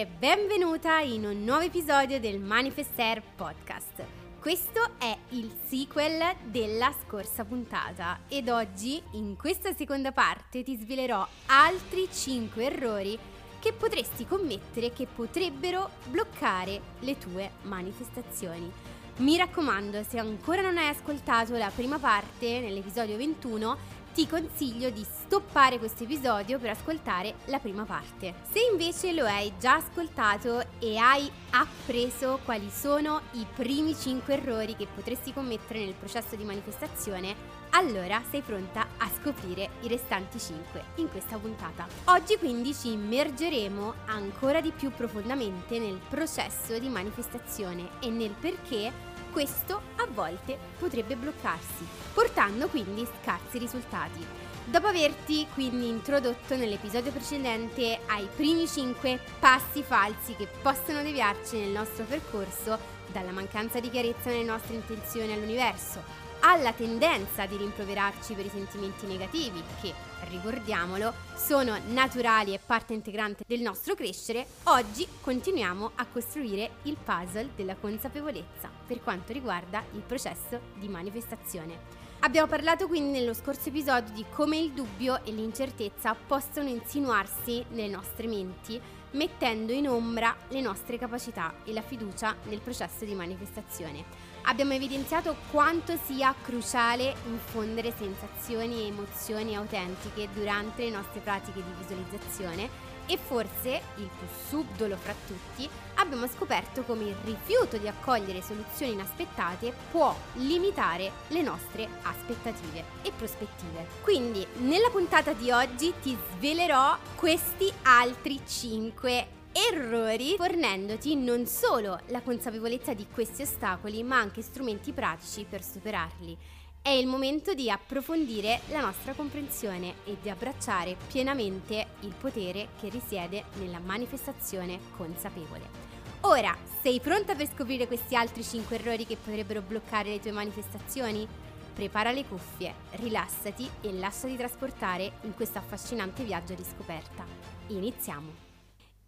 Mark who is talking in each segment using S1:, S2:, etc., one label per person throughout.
S1: Manifester, benvenuta in un nuovo episodio del Manifester Podcast. Questo è il sequel della scorsa puntata ed oggi, in questa seconda parte, ti svelerò altri 5 errori che potresti commettere che potrebbero bloccare le tue manifestazioni. Mi raccomando, se ancora non hai ascoltato la prima parte, nell'episodio 21, ti consiglio di stoppare questo episodio per ascoltare la prima parte. Se invece lo hai già ascoltato e hai appreso quali sono i primi 5 errori che potresti commettere nel processo di manifestazione, allora sei pronta a scoprire i restanti 5 in questa puntata. Oggi quindi ci immergeremo ancora di più profondamente nel processo di manifestazione e nel perché questo a volte potrebbe bloccarsi, portando quindi scarsi risultati. Dopo averti quindi introdotto nell'episodio precedente ai primi 5 passi falsi che possono deviarci nel nostro percorso dalla mancanza di chiarezza nelle nostre intenzioni all'universo, alla tendenza di rimproverarci per i sentimenti negativi che, ricordiamolo, sono naturali e parte integrante del nostro crescere, oggi continuiamo a costruire il puzzle della consapevolezza per quanto riguarda il processo di manifestazione. Abbiamo parlato quindi nello scorso episodio di come il dubbio e l'incertezza possono insinuarsi nelle nostre menti mettendo in ombra le nostre capacità e la fiducia nel processo di manifestazione. Abbiamo evidenziato quanto sia cruciale infondere sensazioni e emozioni autentiche durante le nostre pratiche di visualizzazione e forse, il più subdolo fra tutti, abbiamo scoperto come il rifiuto di accogliere soluzioni inaspettate può limitare le nostre aspettative e prospettive. Quindi, nella puntata di oggi ti svelerò questi altri 5 errori fornendoti non solo la consapevolezza di questi ostacoli ma anche strumenti pratici per superarli. È il momento di approfondire la nostra comprensione e di abbracciare pienamente il potere che risiede nella manifestazione consapevole. Ora, sei pronta per scoprire questi altri 5 errori che potrebbero bloccare le tue manifestazioni? Prepara le cuffie, rilassati e lasciati trasportare in questo affascinante viaggio di scoperta. Iniziamo!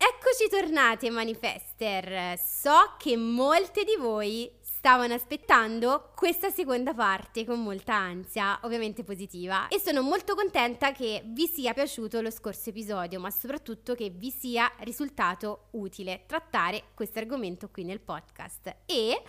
S1: Eccoci tornati Manifester. So che molte di voi stavano aspettando questa seconda parte con molta ansia, ovviamente positiva. E sono molto contenta che vi sia piaciuto lo scorso episodio, ma soprattutto che vi sia risultato utile trattare questo argomento qui nel podcast. E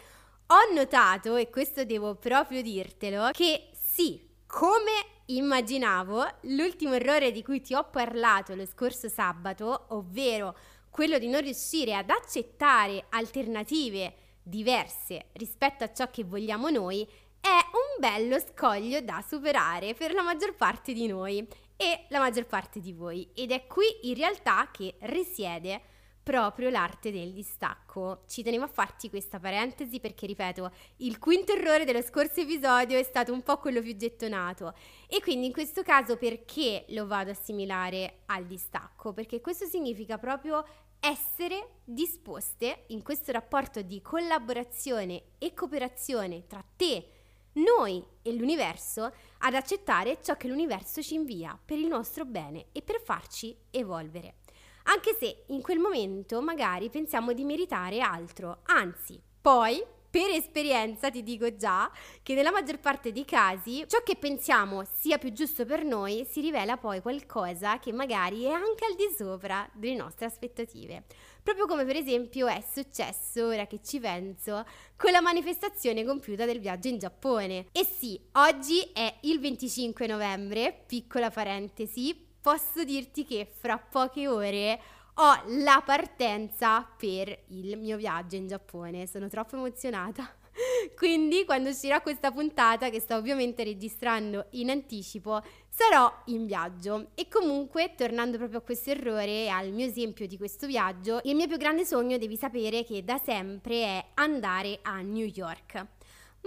S1: ho notato, e questo devo proprio dirtelo, che sì, come immaginavo, l'ultimo errore di cui ti ho parlato lo scorso sabato, ovvero quello di non riuscire ad accettare alternative diverse rispetto a ciò che vogliamo noi, è un bello scoglio da superare per la maggior parte di noi e la maggior parte di voi. Ed è qui in realtà che risiede proprio l'arte del distacco. Ci tenevo a farti questa parentesi perché, ripeto, il quinto errore dello scorso episodio è stato un po' quello più gettonato. E quindi in questo caso perché lo vado a assimilare al distacco? Perché questo significa proprio essere disposte in questo rapporto di collaborazione e cooperazione tra te, noi e l'universo ad accettare ciò che l'universo ci invia per il nostro bene e per farci evolvere. Anche se in quel momento magari pensiamo di meritare altro, anzi, poi per esperienza ti dico già che nella maggior parte dei casi ciò che pensiamo sia più giusto per noi si rivela poi qualcosa che magari è anche al di sopra delle nostre aspettative. Proprio come per esempio è successo, ora che ci penso, con la manifestazione compiuta del viaggio in Giappone. E sì, oggi è il 25 novembre, piccola parentesi, posso dirti che fra poche ore ho la partenza per il mio viaggio in Giappone. Sono troppo emozionata. Quindi quando uscirà questa puntata, che sto ovviamente registrando in anticipo, sarò in viaggio. E comunque, tornando proprio a questo errore e al mio esempio di questo viaggio, il mio più grande sogno devi sapere che da sempre è andare a New York.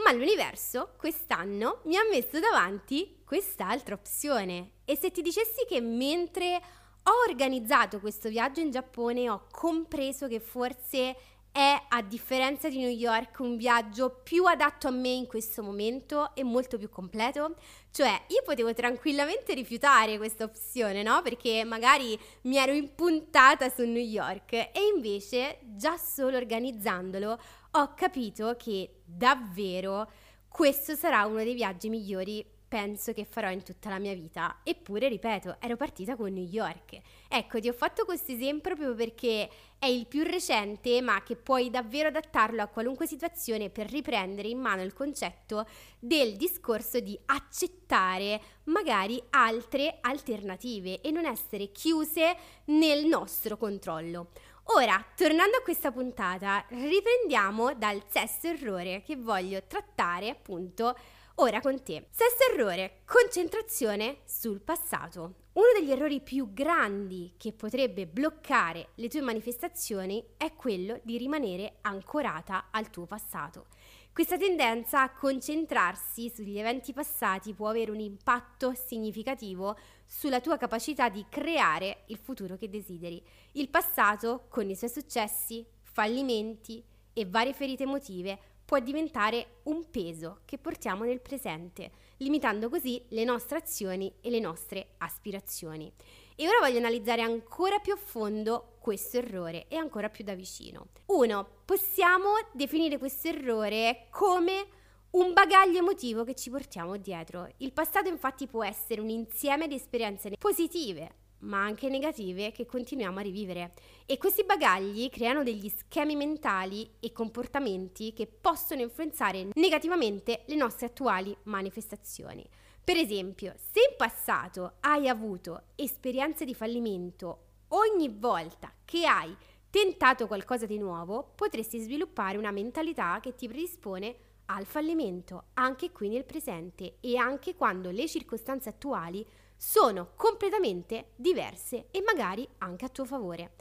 S1: Ma l'universo quest'anno mi ha messo davanti quest'altra opzione. E se ti dicessi che mentre ho organizzato questo viaggio in Giappone ho compreso che forse è, a differenza di New York, un viaggio più adatto a me in questo momento e molto più completo. Cioè, io potevo tranquillamente rifiutare questa opzione, no? Perché magari mi ero impuntata su New York e invece, già solo organizzandolo, ho capito che davvero questo sarà uno dei viaggi migliori penso che farò in tutta la mia vita. Eppure, ripeto, ero partita con New York. Ecco, ti ho fatto questo esempio proprio perché è il più recente, ma che puoi davvero adattarlo a qualunque situazione per riprendere in mano il concetto del discorso di accettare magari altre alternative e non essere chiuse nel nostro controllo. Ora, tornando a questa puntata, riprendiamo dal sesto errore che voglio trattare appunto Ora con te. Sesto errore, concentrazione sul passato. Uno degli errori più grandi che potrebbe bloccare le tue manifestazioni è quello di rimanere ancorata al tuo passato. Questa tendenza a concentrarsi sugli eventi passati può avere un impatto significativo sulla tua capacità di creare il futuro che desideri. Il passato, con i suoi successi, fallimenti e varie ferite emotive, può diventare un peso che portiamo nel presente, limitando così le nostre azioni e le nostre aspirazioni. E ora voglio analizzare ancora più a fondo questo errore e ancora più da vicino. Uno, possiamo definire questo errore come un bagaglio emotivo che ci portiamo dietro. Il passato infatti può essere un insieme di esperienze positive, ma anche negative che continuiamo a rivivere. E questi bagagli creano degli schemi mentali e comportamenti che possono influenzare negativamente le nostre attuali manifestazioni. Per esempio, se in passato hai avuto esperienze di fallimento ogni volta che hai tentato qualcosa di nuovo, potresti sviluppare una mentalità che ti predispone al fallimento, anche qui nel presente e anche quando le circostanze attuali sono completamente diverse e magari anche a tuo favore.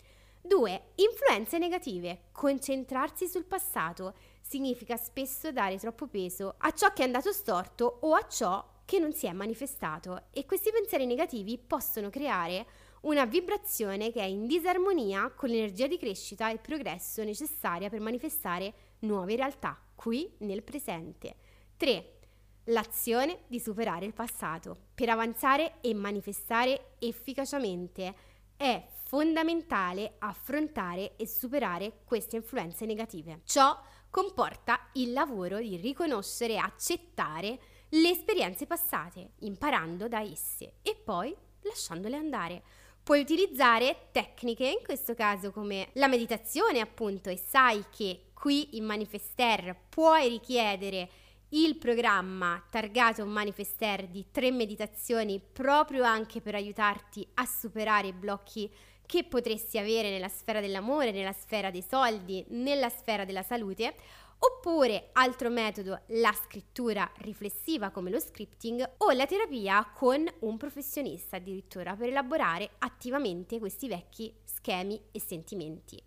S1: 2. Influenze negative. Concentrarsi sul passato significa spesso dare troppo peso a ciò che è andato storto o a ciò che non si è manifestato e questi pensieri negativi possono creare una vibrazione che è in disarmonia con l'energia di crescita e progresso necessaria per manifestare nuove realtà qui nel presente. 3 l'azione di superare il passato. Per avanzare e manifestare efficacemente è fondamentale affrontare e superare queste influenze negative. Ciò comporta il lavoro di riconoscere e accettare le esperienze passate, imparando da esse e poi lasciandole andare. Puoi utilizzare tecniche, in questo caso come la meditazione appunto, e sai che qui in Manifester puoi richiedere il programma targato Manifester di tre meditazioni proprio anche per aiutarti a superare i blocchi che potresti avere nella sfera dell'amore, nella sfera dei soldi, nella sfera della salute, oppure altro metodo, la scrittura riflessiva come lo scripting o la terapia con un professionista addirittura per elaborare attivamente questi vecchi schemi e sentimenti.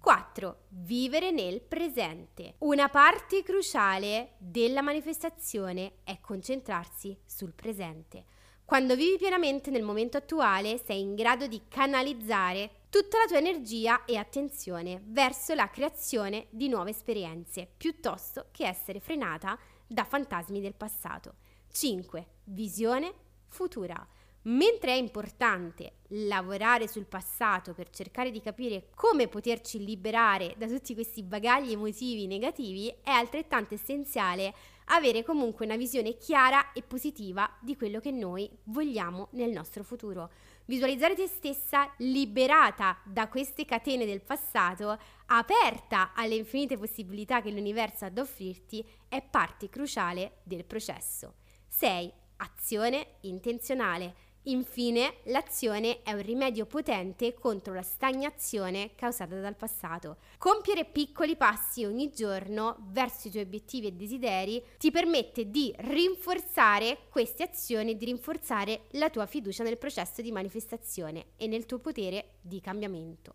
S1: 4. Vivere nel presente. Una parte cruciale della manifestazione è concentrarsi sul presente. Quando vivi pienamente nel momento attuale sei in grado di canalizzare tutta la tua energia e attenzione verso la creazione di nuove esperienze, piuttosto che essere frenata da fantasmi del passato. 5. Visione futura. Mentre è importante lavorare sul passato per cercare di capire come poterci liberare da tutti questi bagagli emotivi negativi, è altrettanto essenziale avere comunque una visione chiara e positiva di quello che noi vogliamo nel nostro futuro. Visualizzare te stessa liberata da queste catene del passato, aperta alle infinite possibilità che l'universo ha da offrirti, è parte cruciale del processo. 6. Azione intenzionale Infine, l'azione è un rimedio potente contro la stagnazione causata dal passato. Compiere piccoli passi ogni giorno verso i tuoi obiettivi e desideri ti permette di rinforzare queste azioni, di rinforzare la tua fiducia nel processo di manifestazione e nel tuo potere di cambiamento.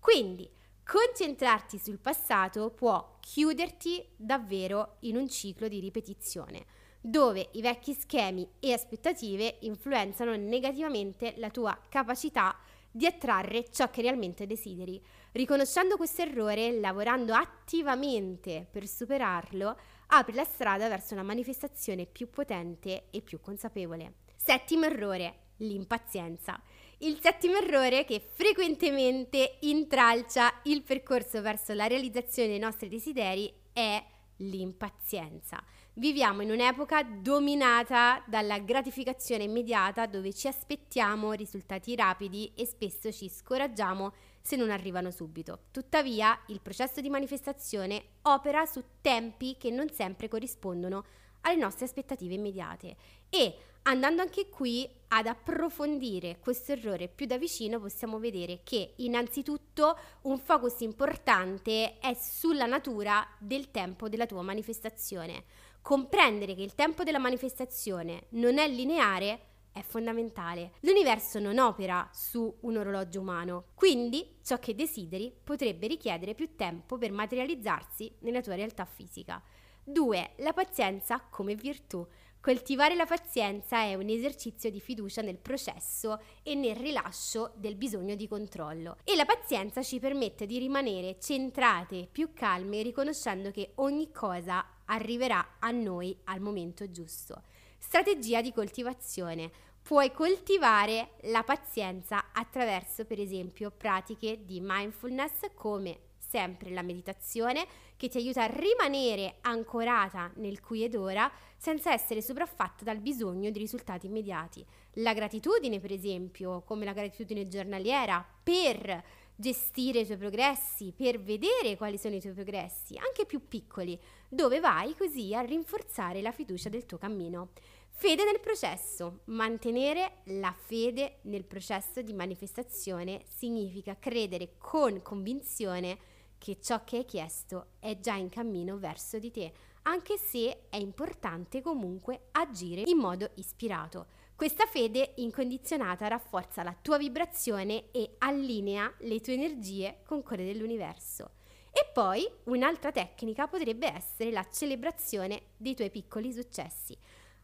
S1: Quindi, concentrarti sul passato può chiuderti davvero in un ciclo di ripetizione dove i vecchi schemi e aspettative influenzano negativamente la tua capacità di attrarre ciò che realmente desideri. Riconoscendo questo errore, lavorando attivamente per superarlo, apri la strada verso una manifestazione più potente e più consapevole. Settimo errore, l'impazienza. Il settimo errore che frequentemente intralcia il percorso verso la realizzazione dei nostri desideri è l'impazienza. Viviamo in un'epoca dominata dalla gratificazione immediata dove ci aspettiamo risultati rapidi e spesso ci scoraggiamo se non arrivano subito. Tuttavia, il processo di manifestazione opera su tempi che non sempre corrispondono alle nostre aspettative immediate e andando anche qui ad approfondire questo errore più da vicino possiamo vedere che innanzitutto un focus importante è sulla natura del tempo della tua manifestazione. Comprendere che il tempo della manifestazione non è lineare è fondamentale. L'universo non opera su un orologio umano, quindi ciò che desideri potrebbe richiedere più tempo per materializzarsi nella tua realtà fisica. 2. La pazienza come virtù. Coltivare la pazienza è un esercizio di fiducia nel processo e nel rilascio del bisogno di controllo. E la pazienza ci permette di rimanere centrate più calme riconoscendo che ogni cosa arriverà a noi al momento giusto. Strategia di coltivazione. Puoi coltivare la pazienza attraverso, per esempio, pratiche di mindfulness come sempre la meditazione che ti aiuta a rimanere ancorata nel qui ed ora senza essere sopraffatta dal bisogno di risultati immediati. La gratitudine, per esempio, come la gratitudine giornaliera, per gestire i tuoi progressi, per vedere quali sono i tuoi progressi, anche più piccoli, dove vai così a rinforzare la fiducia del tuo cammino. Fede nel processo. Mantenere la fede nel processo di manifestazione significa credere con convinzione che ciò che hai chiesto è già in cammino verso di te, anche se è importante comunque agire in modo ispirato. Questa fede incondizionata rafforza la tua vibrazione e allinea le tue energie con quelle dell'universo. E poi un'altra tecnica potrebbe essere la celebrazione dei tuoi piccoli successi.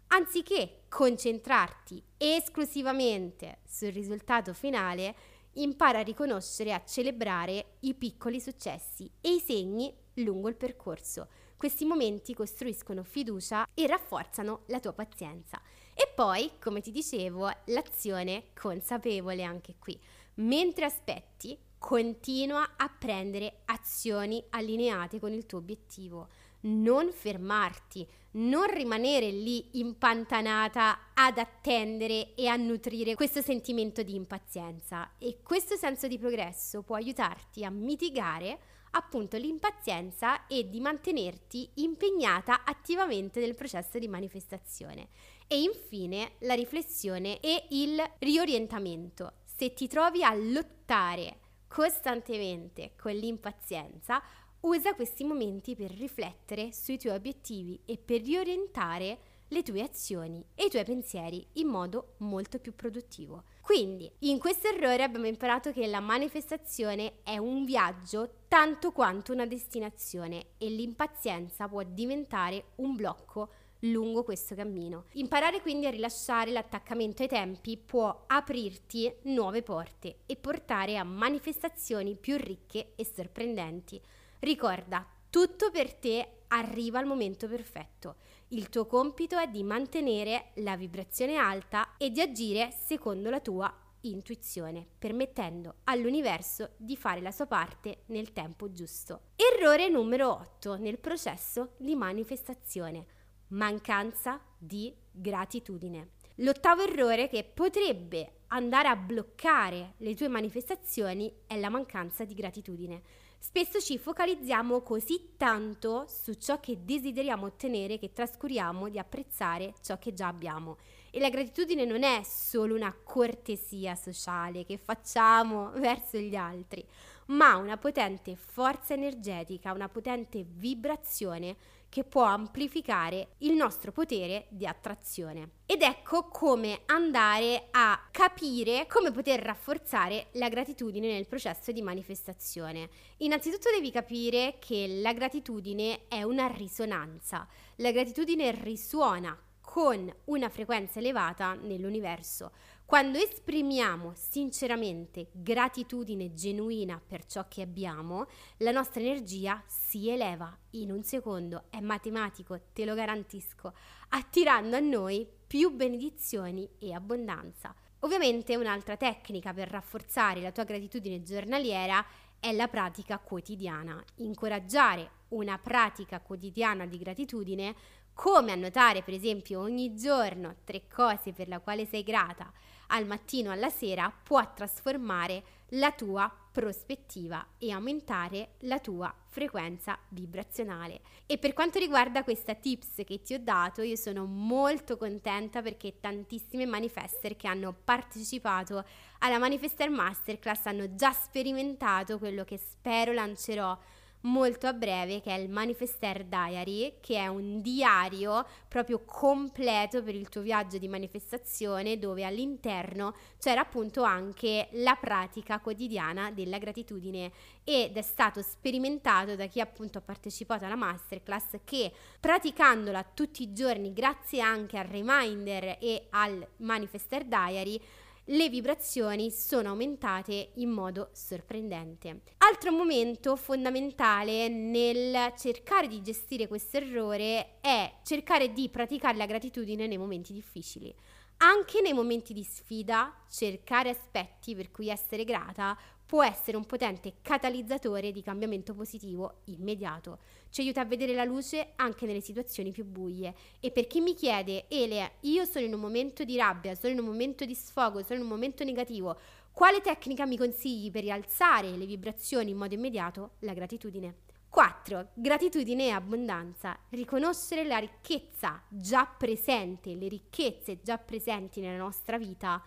S1: Anziché concentrarti esclusivamente sul risultato finale, impara a riconoscere e a celebrare i piccoli successi e i segni lungo il percorso. Questi momenti costruiscono fiducia e rafforzano la tua pazienza. E poi, come ti dicevo, l'azione consapevole anche qui. Mentre aspetti, continua a prendere azioni allineate con il tuo obiettivo non fermarti, non rimanere lì impantanata ad attendere e a nutrire questo sentimento di impazienza e questo senso di progresso può aiutarti a mitigare appunto l'impazienza e di mantenerti impegnata attivamente nel processo di manifestazione. E infine la riflessione e il riorientamento. Se ti trovi a lottare costantemente con l'impazienza, Usa questi momenti per riflettere sui tuoi obiettivi e per riorientare le tue azioni e i tuoi pensieri in modo molto più produttivo. Quindi, in questo errore abbiamo imparato che la manifestazione è un viaggio tanto quanto una destinazione e l'impazienza può diventare un blocco lungo questo cammino. Imparare quindi a rilasciare l'attaccamento ai tempi può aprirti nuove porte e portare a manifestazioni più ricche e sorprendenti. Ricorda, tutto per te arriva il momento perfetto. Il tuo compito è di mantenere la vibrazione alta e di agire secondo la tua intuizione, permettendo all'universo di fare la sua parte nel tempo giusto. Errore numero 8 nel processo di manifestazione. Mancanza di gratitudine. L'ottavo errore che potrebbe andare a bloccare le tue manifestazioni è la mancanza di gratitudine. Spesso ci focalizziamo così tanto su ciò che desideriamo ottenere che trascuriamo di apprezzare ciò che già abbiamo. E la gratitudine non è solo una cortesia sociale che facciamo verso gli altri, ma una potente forza energetica, una potente vibrazione che può amplificare il nostro potere di attrazione. Ed ecco come andare a capire come poter rafforzare la gratitudine nel processo di manifestazione. Innanzitutto devi capire che la gratitudine è una risonanza. La gratitudine risuona con una frequenza elevata nell'universo. Quando esprimiamo sinceramente gratitudine genuina per ciò che abbiamo, la nostra energia si eleva in un secondo, è matematico, te lo garantisco, attirando a noi più benedizioni e abbondanza. Ovviamente un'altra tecnica per rafforzare la tua gratitudine giornaliera è la pratica quotidiana. Incoraggiare una pratica quotidiana di gratitudine, come annotare per esempio ogni giorno tre cose per le quali sei grata, al mattino alla sera può trasformare la tua prospettiva e aumentare la tua frequenza vibrazionale. E per quanto riguarda questa tips che ti ho dato, io sono molto contenta perché tantissime manifester che hanno partecipato alla Manifester Masterclass hanno già sperimentato quello che spero lancerò molto a breve che è il Manifester Diary, che è un diario proprio completo per il tuo viaggio di manifestazione dove all'interno c'era appunto anche la pratica quotidiana della gratitudine. Ed è stato sperimentato da chi appunto ha partecipato alla masterclass che praticandola tutti i giorni grazie anche al reminder e al Manifester Diary le vibrazioni sono aumentate in modo sorprendente. Altro momento fondamentale nel cercare di gestire questo errore è cercare di praticare la gratitudine nei momenti difficili. Anche nei momenti di sfida, cercare aspetti per cui essere grata può essere un potente catalizzatore di cambiamento positivo immediato. Ci aiuta a vedere la luce anche nelle situazioni più buie. E per chi mi chiede, Ele, io sono in un momento di rabbia, sono in un momento di sfogo, sono in un momento negativo, quale tecnica mi consigli per rialzare le vibrazioni in modo immediato? La gratitudine. 4. Gratitudine e abbondanza. Riconoscere la ricchezza già presente, le ricchezze già presenti nella nostra vita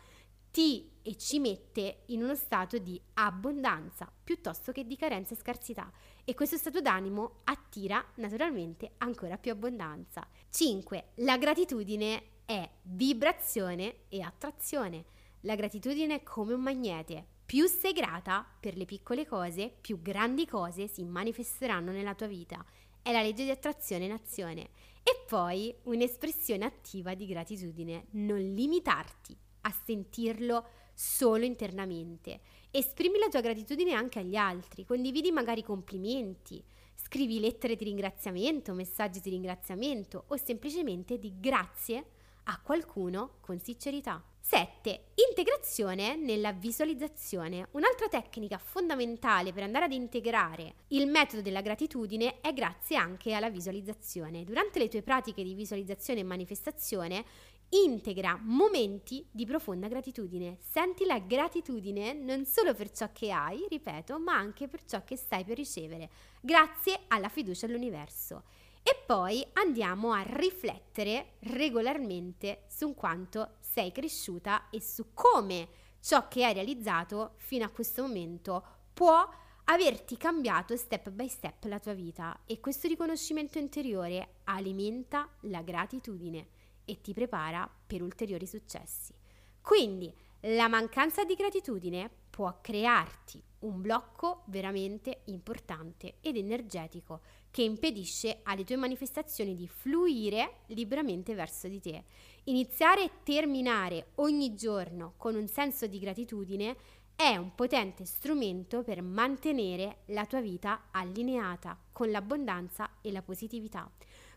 S1: ti e ci mette in uno stato di abbondanza piuttosto che di carenza e scarsità e questo stato d'animo attira naturalmente ancora più abbondanza. 5. La gratitudine è vibrazione e attrazione. La gratitudine è come un magnete. Più sei grata per le piccole cose, più grandi cose si manifesteranno nella tua vita. È la legge di attrazione in azione. E poi un'espressione attiva di gratitudine. Non limitarti a sentirlo solo internamente. Esprimi la tua gratitudine anche agli altri, condividi magari complimenti, scrivi lettere di ringraziamento, messaggi di ringraziamento o semplicemente di grazie a qualcuno con sincerità. 7. Integrazione nella visualizzazione. Un'altra tecnica fondamentale per andare ad integrare il metodo della gratitudine è grazie anche alla visualizzazione. Durante le tue pratiche di visualizzazione e manifestazione, integra momenti di profonda gratitudine. Senti la gratitudine non solo per ciò che hai, ripeto, ma anche per ciò che stai per ricevere, grazie alla fiducia all'universo. E poi andiamo a riflettere regolarmente su quanto sei cresciuta e su come ciò che hai realizzato fino a questo momento può averti cambiato step by step la tua vita e questo riconoscimento interiore alimenta la gratitudine e ti prepara per ulteriori successi. Quindi la mancanza di gratitudine può crearti un blocco veramente importante ed energetico che impedisce alle tue manifestazioni di fluire liberamente verso di te. Iniziare e terminare ogni giorno con un senso di gratitudine è un potente strumento per mantenere la tua vita allineata con l'abbondanza e la positività.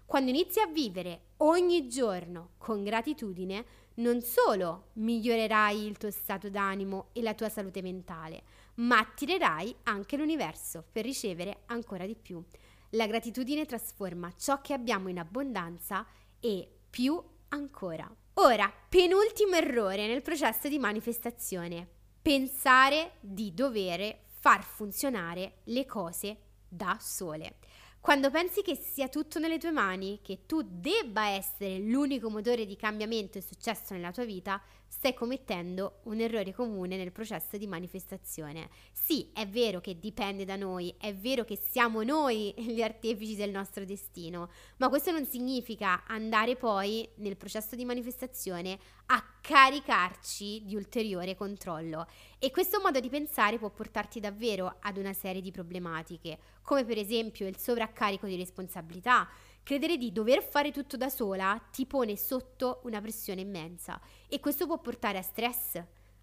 S1: Quando inizi a vivere ogni giorno con gratitudine, non solo migliorerai il tuo stato d'animo e la tua salute mentale, ma attirerai anche l'universo per ricevere ancora di più. La gratitudine trasforma ciò che abbiamo in abbondanza e più ancora. Ora, penultimo errore nel processo di manifestazione. Pensare di dovere far funzionare le cose da sole. Quando pensi che sia tutto nelle tue mani, che tu debba essere l'unico motore di cambiamento e successo nella tua vita, stai commettendo un errore comune nel processo di manifestazione. Sì, è vero che dipende da noi, è vero che siamo noi gli artefici del nostro destino, ma questo non significa andare poi nel processo di manifestazione a caricarci di ulteriore controllo. E questo modo di pensare può portarti davvero ad una serie di problematiche, come per esempio il sovraccarico di responsabilità, Credere di dover fare tutto da sola ti pone sotto una pressione immensa e questo può portare a stress,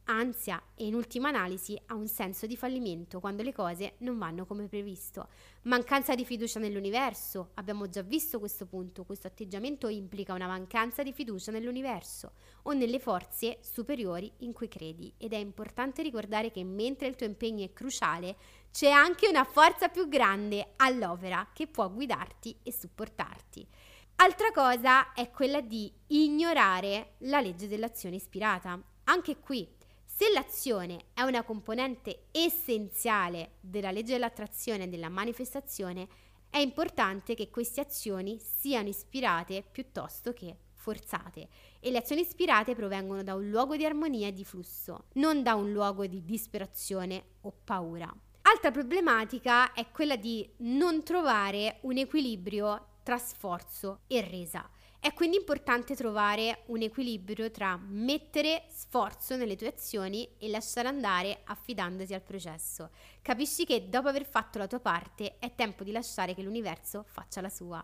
S1: ansia e in ultima analisi a un senso di fallimento quando le cose non vanno come previsto. Mancanza di fiducia nell'universo, abbiamo già visto questo punto, questo atteggiamento implica una mancanza di fiducia nell'universo o nelle forze superiori in cui credi. Ed è importante ricordare che mentre il tuo impegno è cruciale, c'è anche una forza più grande all'opera che può guidarti e supportarti. Altra cosa è quella di ignorare la legge dell'azione ispirata. Anche qui se l'azione è una componente essenziale della legge dell'attrazione e della manifestazione, è importante che queste azioni siano ispirate piuttosto che forzate e le azioni ispirate provengono da un luogo di armonia e di flusso, non da un luogo di disperazione o paura. Altra problematica è quella di non trovare un equilibrio tra sforzo e resa. È quindi importante trovare un equilibrio tra mettere sforzo nelle tue azioni e lasciare andare affidandosi al processo. Capisci che dopo aver fatto la tua parte è tempo di lasciare che l'universo faccia la sua.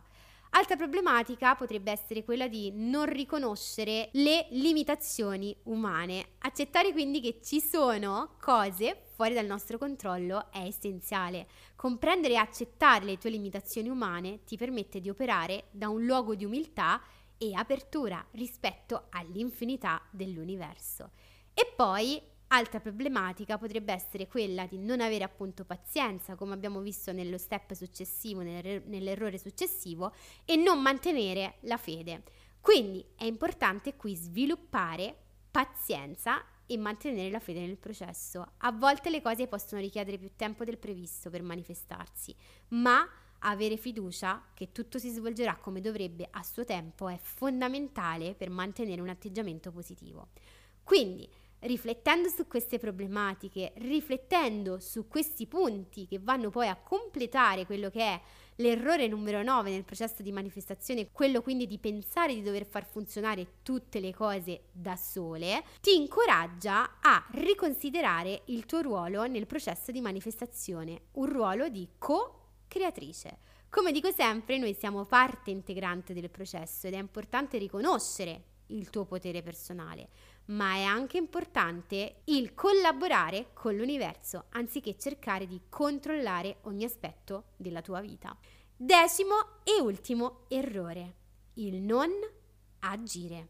S1: Altra problematica potrebbe essere quella di non riconoscere le limitazioni umane. Accettare quindi che ci sono cose fuori dal nostro controllo è essenziale. Comprendere e accettare le tue limitazioni umane ti permette di operare da un luogo di umiltà e apertura rispetto all'infinità dell'universo. E poi Altra problematica potrebbe essere quella di non avere appunto pazienza, come abbiamo visto nello step successivo, nell'errore successivo, e non mantenere la fede. Quindi è importante qui sviluppare pazienza e mantenere la fede nel processo. A volte le cose possono richiedere più tempo del previsto per manifestarsi, ma avere fiducia che tutto si svolgerà come dovrebbe a suo tempo è fondamentale per mantenere un atteggiamento positivo. Quindi riflettendo su queste problematiche, riflettendo su questi punti che vanno poi a completare quello che è l'errore numero 9 nel processo di manifestazione, quello quindi di pensare di dover far funzionare tutte le cose da sole, ti incoraggia a riconsiderare il tuo ruolo nel processo di manifestazione, un ruolo di co-creatrice. Come dico sempre, noi siamo parte integrante del processo ed è importante riconoscere il tuo potere personale ma è anche importante il collaborare con l'universo anziché cercare di controllare ogni aspetto della tua vita. Decimo e ultimo errore, il non agire.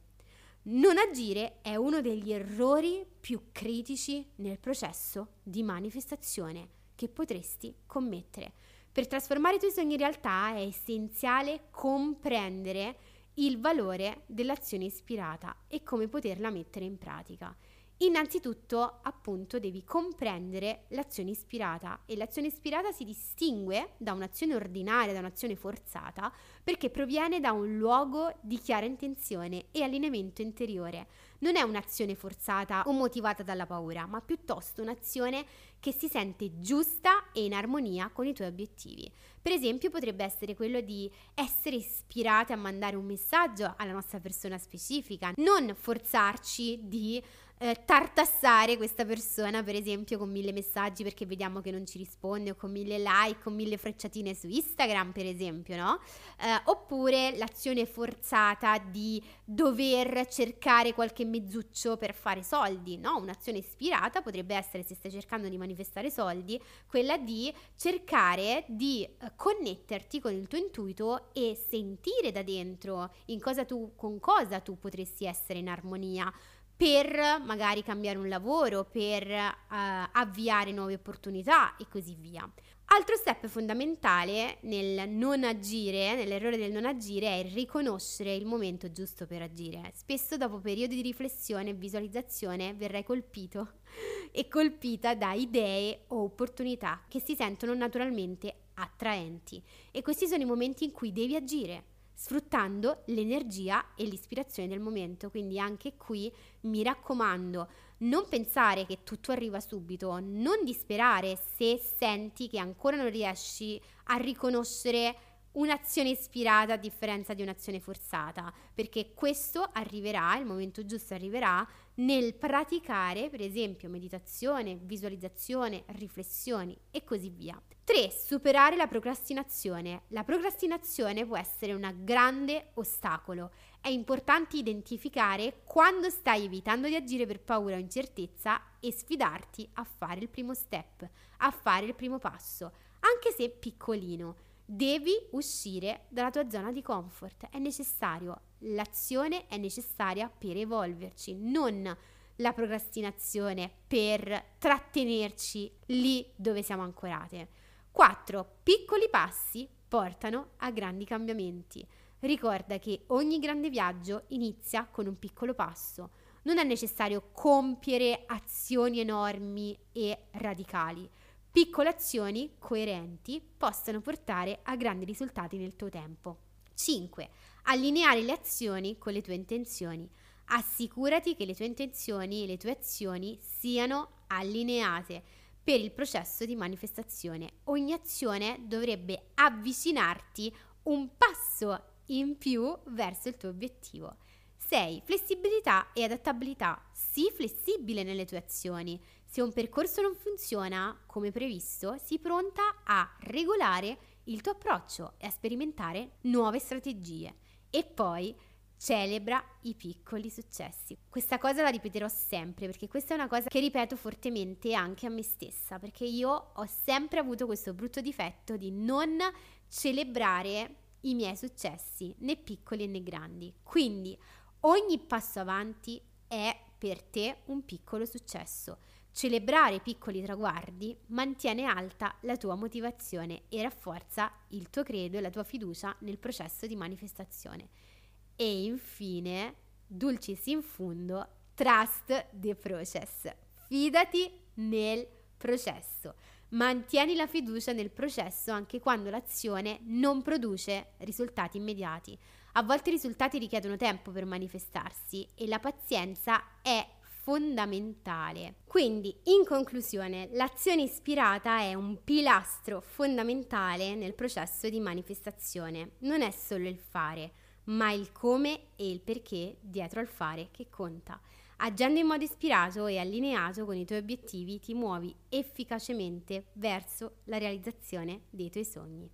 S1: Non agire è uno degli errori più critici nel processo di manifestazione che potresti commettere. Per trasformare i tuoi sogni in realtà è essenziale comprendere il valore dell'azione ispirata e come poterla mettere in pratica. Innanzitutto, appunto, devi comprendere l'azione ispirata e l'azione ispirata si distingue da un'azione ordinaria, da un'azione forzata, perché proviene da un luogo di chiara intenzione e allineamento interiore. Non è un'azione forzata o motivata dalla paura, ma piuttosto un'azione che si sente giusta e in armonia con i tuoi obiettivi. Per esempio potrebbe essere quello di essere ispirati a mandare un messaggio alla nostra persona specifica, non forzarci di eh, tartassare questa persona, per esempio, con mille messaggi perché vediamo che non ci risponde, o con mille like, con mille frecciatine su Instagram, per esempio, no? Eh, oppure l'azione forzata di dover cercare qualche mezzuccio per fare soldi, no? Un'azione ispirata potrebbe essere, se stai cercando di manifestare soldi, quella di cercare di eh, connetterti con il tuo intuito e sentire da dentro in cosa tu, con cosa tu potresti essere in armonia per magari cambiare un lavoro, per uh, avviare nuove opportunità e così via. Altro step fondamentale nel non agire, nell'errore del non agire, è riconoscere il momento giusto per agire. Spesso dopo periodi di riflessione e visualizzazione verrai colpito e colpita da idee o opportunità che si sentono naturalmente attraenti e questi sono i momenti in cui devi agire sfruttando l'energia e l'ispirazione del momento. Quindi anche qui mi raccomando, non pensare che tutto arriva subito, non disperare se senti che ancora non riesci a riconoscere un'azione ispirata a differenza di un'azione forzata, perché questo arriverà, il momento giusto arriverà nel praticare, per esempio, meditazione, visualizzazione, riflessioni e così via. 3. Superare la procrastinazione. La procrastinazione può essere un grande ostacolo. È importante identificare quando stai evitando di agire per paura o incertezza e sfidarti a fare il primo step, a fare il primo passo, anche se piccolino. Devi uscire dalla tua zona di comfort, è necessario, l'azione è necessaria per evolverci, non la procrastinazione per trattenerci lì dove siamo ancorate. 4. Piccoli passi portano a grandi cambiamenti. Ricorda che ogni grande viaggio inizia con un piccolo passo. Non è necessario compiere azioni enormi e radicali. Piccole azioni coerenti possono portare a grandi risultati nel tuo tempo. 5. Allineare le azioni con le tue intenzioni. Assicurati che le tue intenzioni e le tue azioni siano allineate per il processo di manifestazione. Ogni azione dovrebbe avvicinarti un passo in più verso il tuo obiettivo. 6. Flessibilità e adattabilità. Sii flessibile nelle tue azioni. Se un percorso non funziona come previsto, sii pronta a regolare il tuo approccio e a sperimentare nuove strategie. E poi celebra i piccoli successi. Questa cosa la ripeterò sempre perché questa è una cosa che ripeto fortemente anche a me stessa, perché io ho sempre avuto questo brutto difetto di non celebrare i miei successi, né piccoli né grandi. Quindi ogni passo avanti è per te un piccolo successo. Celebrare piccoli traguardi mantiene alta la tua motivazione e rafforza il tuo credo e la tua fiducia nel processo di manifestazione. E infine, dulcis in fundo, trust the process. Fidati nel processo. Mantieni la fiducia nel processo anche quando l'azione non produce risultati immediati. A volte i risultati richiedono tempo per manifestarsi e la pazienza è fondamentale. Quindi, in conclusione, l'azione ispirata è un pilastro fondamentale nel processo di manifestazione. Non è solo il fare, ma il come e il perché dietro al fare che conta. Agendo in modo ispirato e allineato con i tuoi obiettivi ti muovi efficacemente verso la realizzazione dei tuoi sogni.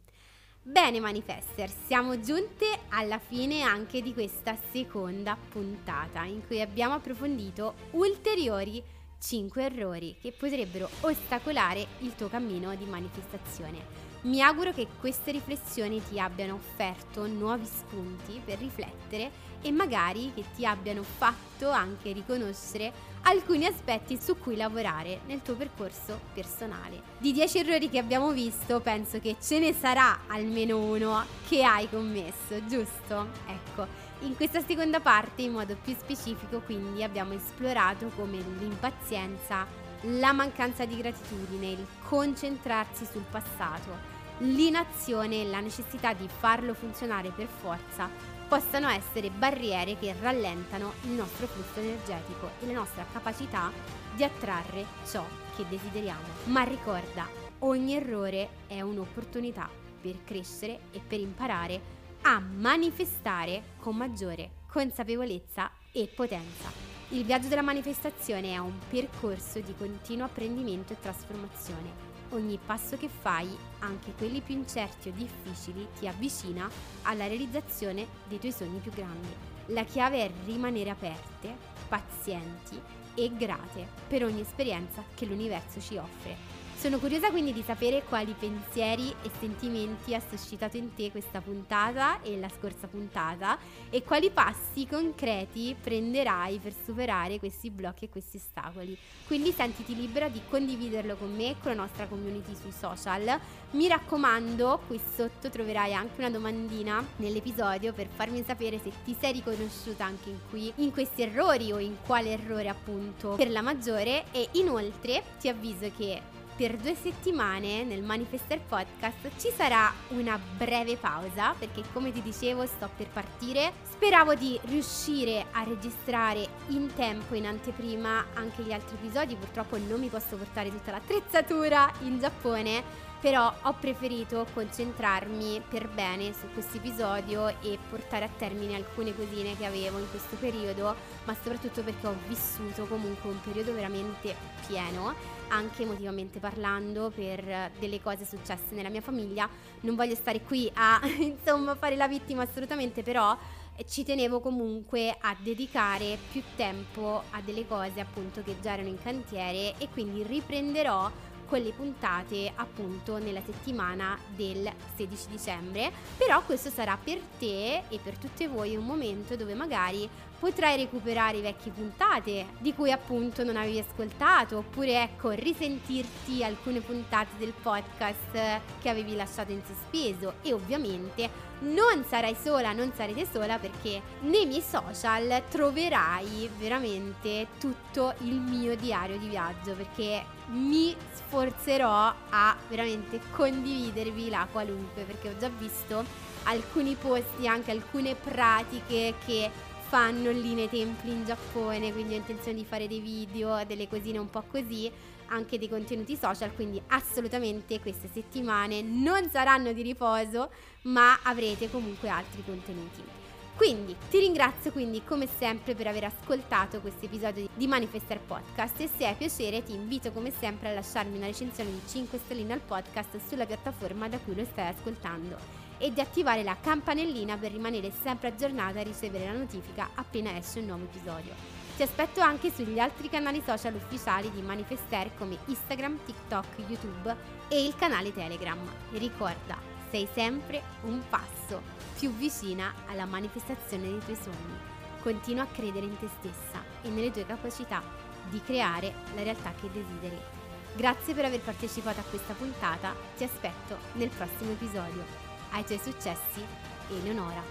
S1: Bene manifester, siamo giunte alla fine anche di questa seconda puntata in cui abbiamo approfondito ulteriori 5 errori che potrebbero ostacolare il tuo cammino di manifestazione. Mi auguro che queste riflessioni ti abbiano offerto nuovi spunti per riflettere e magari che ti abbiano fatto anche riconoscere alcuni aspetti su cui lavorare nel tuo percorso personale. Di 10 errori che abbiamo visto, penso che ce ne sarà almeno uno che hai commesso, giusto? Ecco, in questa seconda parte in modo più specifico quindi abbiamo esplorato come l'impazienza la mancanza di gratitudine, il concentrarsi sul passato, l'inazione e la necessità di farlo funzionare per forza possano essere barriere che rallentano il nostro flusso energetico e la nostra capacità di attrarre ciò che desideriamo. Ma ricorda, ogni errore è un'opportunità per crescere e per imparare a manifestare con maggiore consapevolezza e potenza. Il viaggio della manifestazione è un percorso di continuo apprendimento e trasformazione. Ogni passo che fai, anche quelli più incerti o difficili, ti avvicina alla realizzazione dei tuoi sogni più grandi. La chiave è rimanere aperte, pazienti e grate per ogni esperienza che l'universo ci offre. Sono curiosa quindi di sapere quali pensieri e sentimenti ha suscitato in te questa puntata e la scorsa puntata e quali passi concreti prenderai per superare questi blocchi e questi ostacoli. Quindi sentiti libera di condividerlo con me e con la nostra community sui social. Mi raccomando, qui sotto troverai anche una domandina nell'episodio per farmi sapere se ti sei riconosciuta anche in qui in questi errori o in quale errore appunto per la maggiore e inoltre ti avviso che per due settimane nel Manifester Podcast ci sarà una breve pausa perché come ti dicevo sto per partire. Speravo di riuscire a registrare in tempo, in anteprima, anche gli altri episodi. Purtroppo non mi posso portare tutta l'attrezzatura in Giappone però ho preferito concentrarmi per bene su questo episodio e portare a termine alcune cosine che avevo in questo periodo, ma soprattutto perché ho vissuto comunque un periodo veramente pieno, anche emotivamente parlando, per delle cose successe nella mia famiglia. Non voglio stare qui a insomma fare la vittima assolutamente, però ci tenevo comunque a dedicare più tempo a delle cose appunto che già erano in cantiere e quindi riprenderò con le puntate appunto nella settimana del 16 dicembre. Però questo sarà per te e per tutte voi un momento dove magari potrai recuperare i vecchi puntate di cui appunto non avevi ascoltato oppure ecco risentirti alcune puntate del podcast che avevi lasciato in sospeso. E ovviamente non sarai sola, non sarete sola perché nei miei social troverai veramente tutto il mio diario di viaggio perché mi sforzerò a veramente condividervi la qualunque perché ho già visto alcuni posti, anche alcune pratiche che fanno lì nei templi in Giappone, quindi ho intenzione di fare dei video, delle cosine un po' così, anche dei contenuti social, quindi assolutamente queste settimane non saranno di riposo, ma avrete comunque altri contenuti. Quindi ti ringrazio quindi come sempre per aver ascoltato questo episodio di Manifester Podcast e se hai piacere ti invito come sempre a lasciarmi una recensione di 5 stelline al podcast sulla piattaforma da cui lo stai ascoltando e di attivare la campanellina per rimanere sempre aggiornata e ricevere la notifica appena esce un nuovo episodio. Ti aspetto anche sugli altri canali social ufficiali di Manifester come Instagram, TikTok, YouTube e il canale Telegram. Ricorda, sei sempre un passo più vicina alla manifestazione dei tuoi sogni. Continua a credere in te stessa e nelle tue capacità di creare la realtà che desideri. Grazie per aver partecipato a questa puntata, ti aspetto nel prossimo episodio ai suoi successi Eleonora.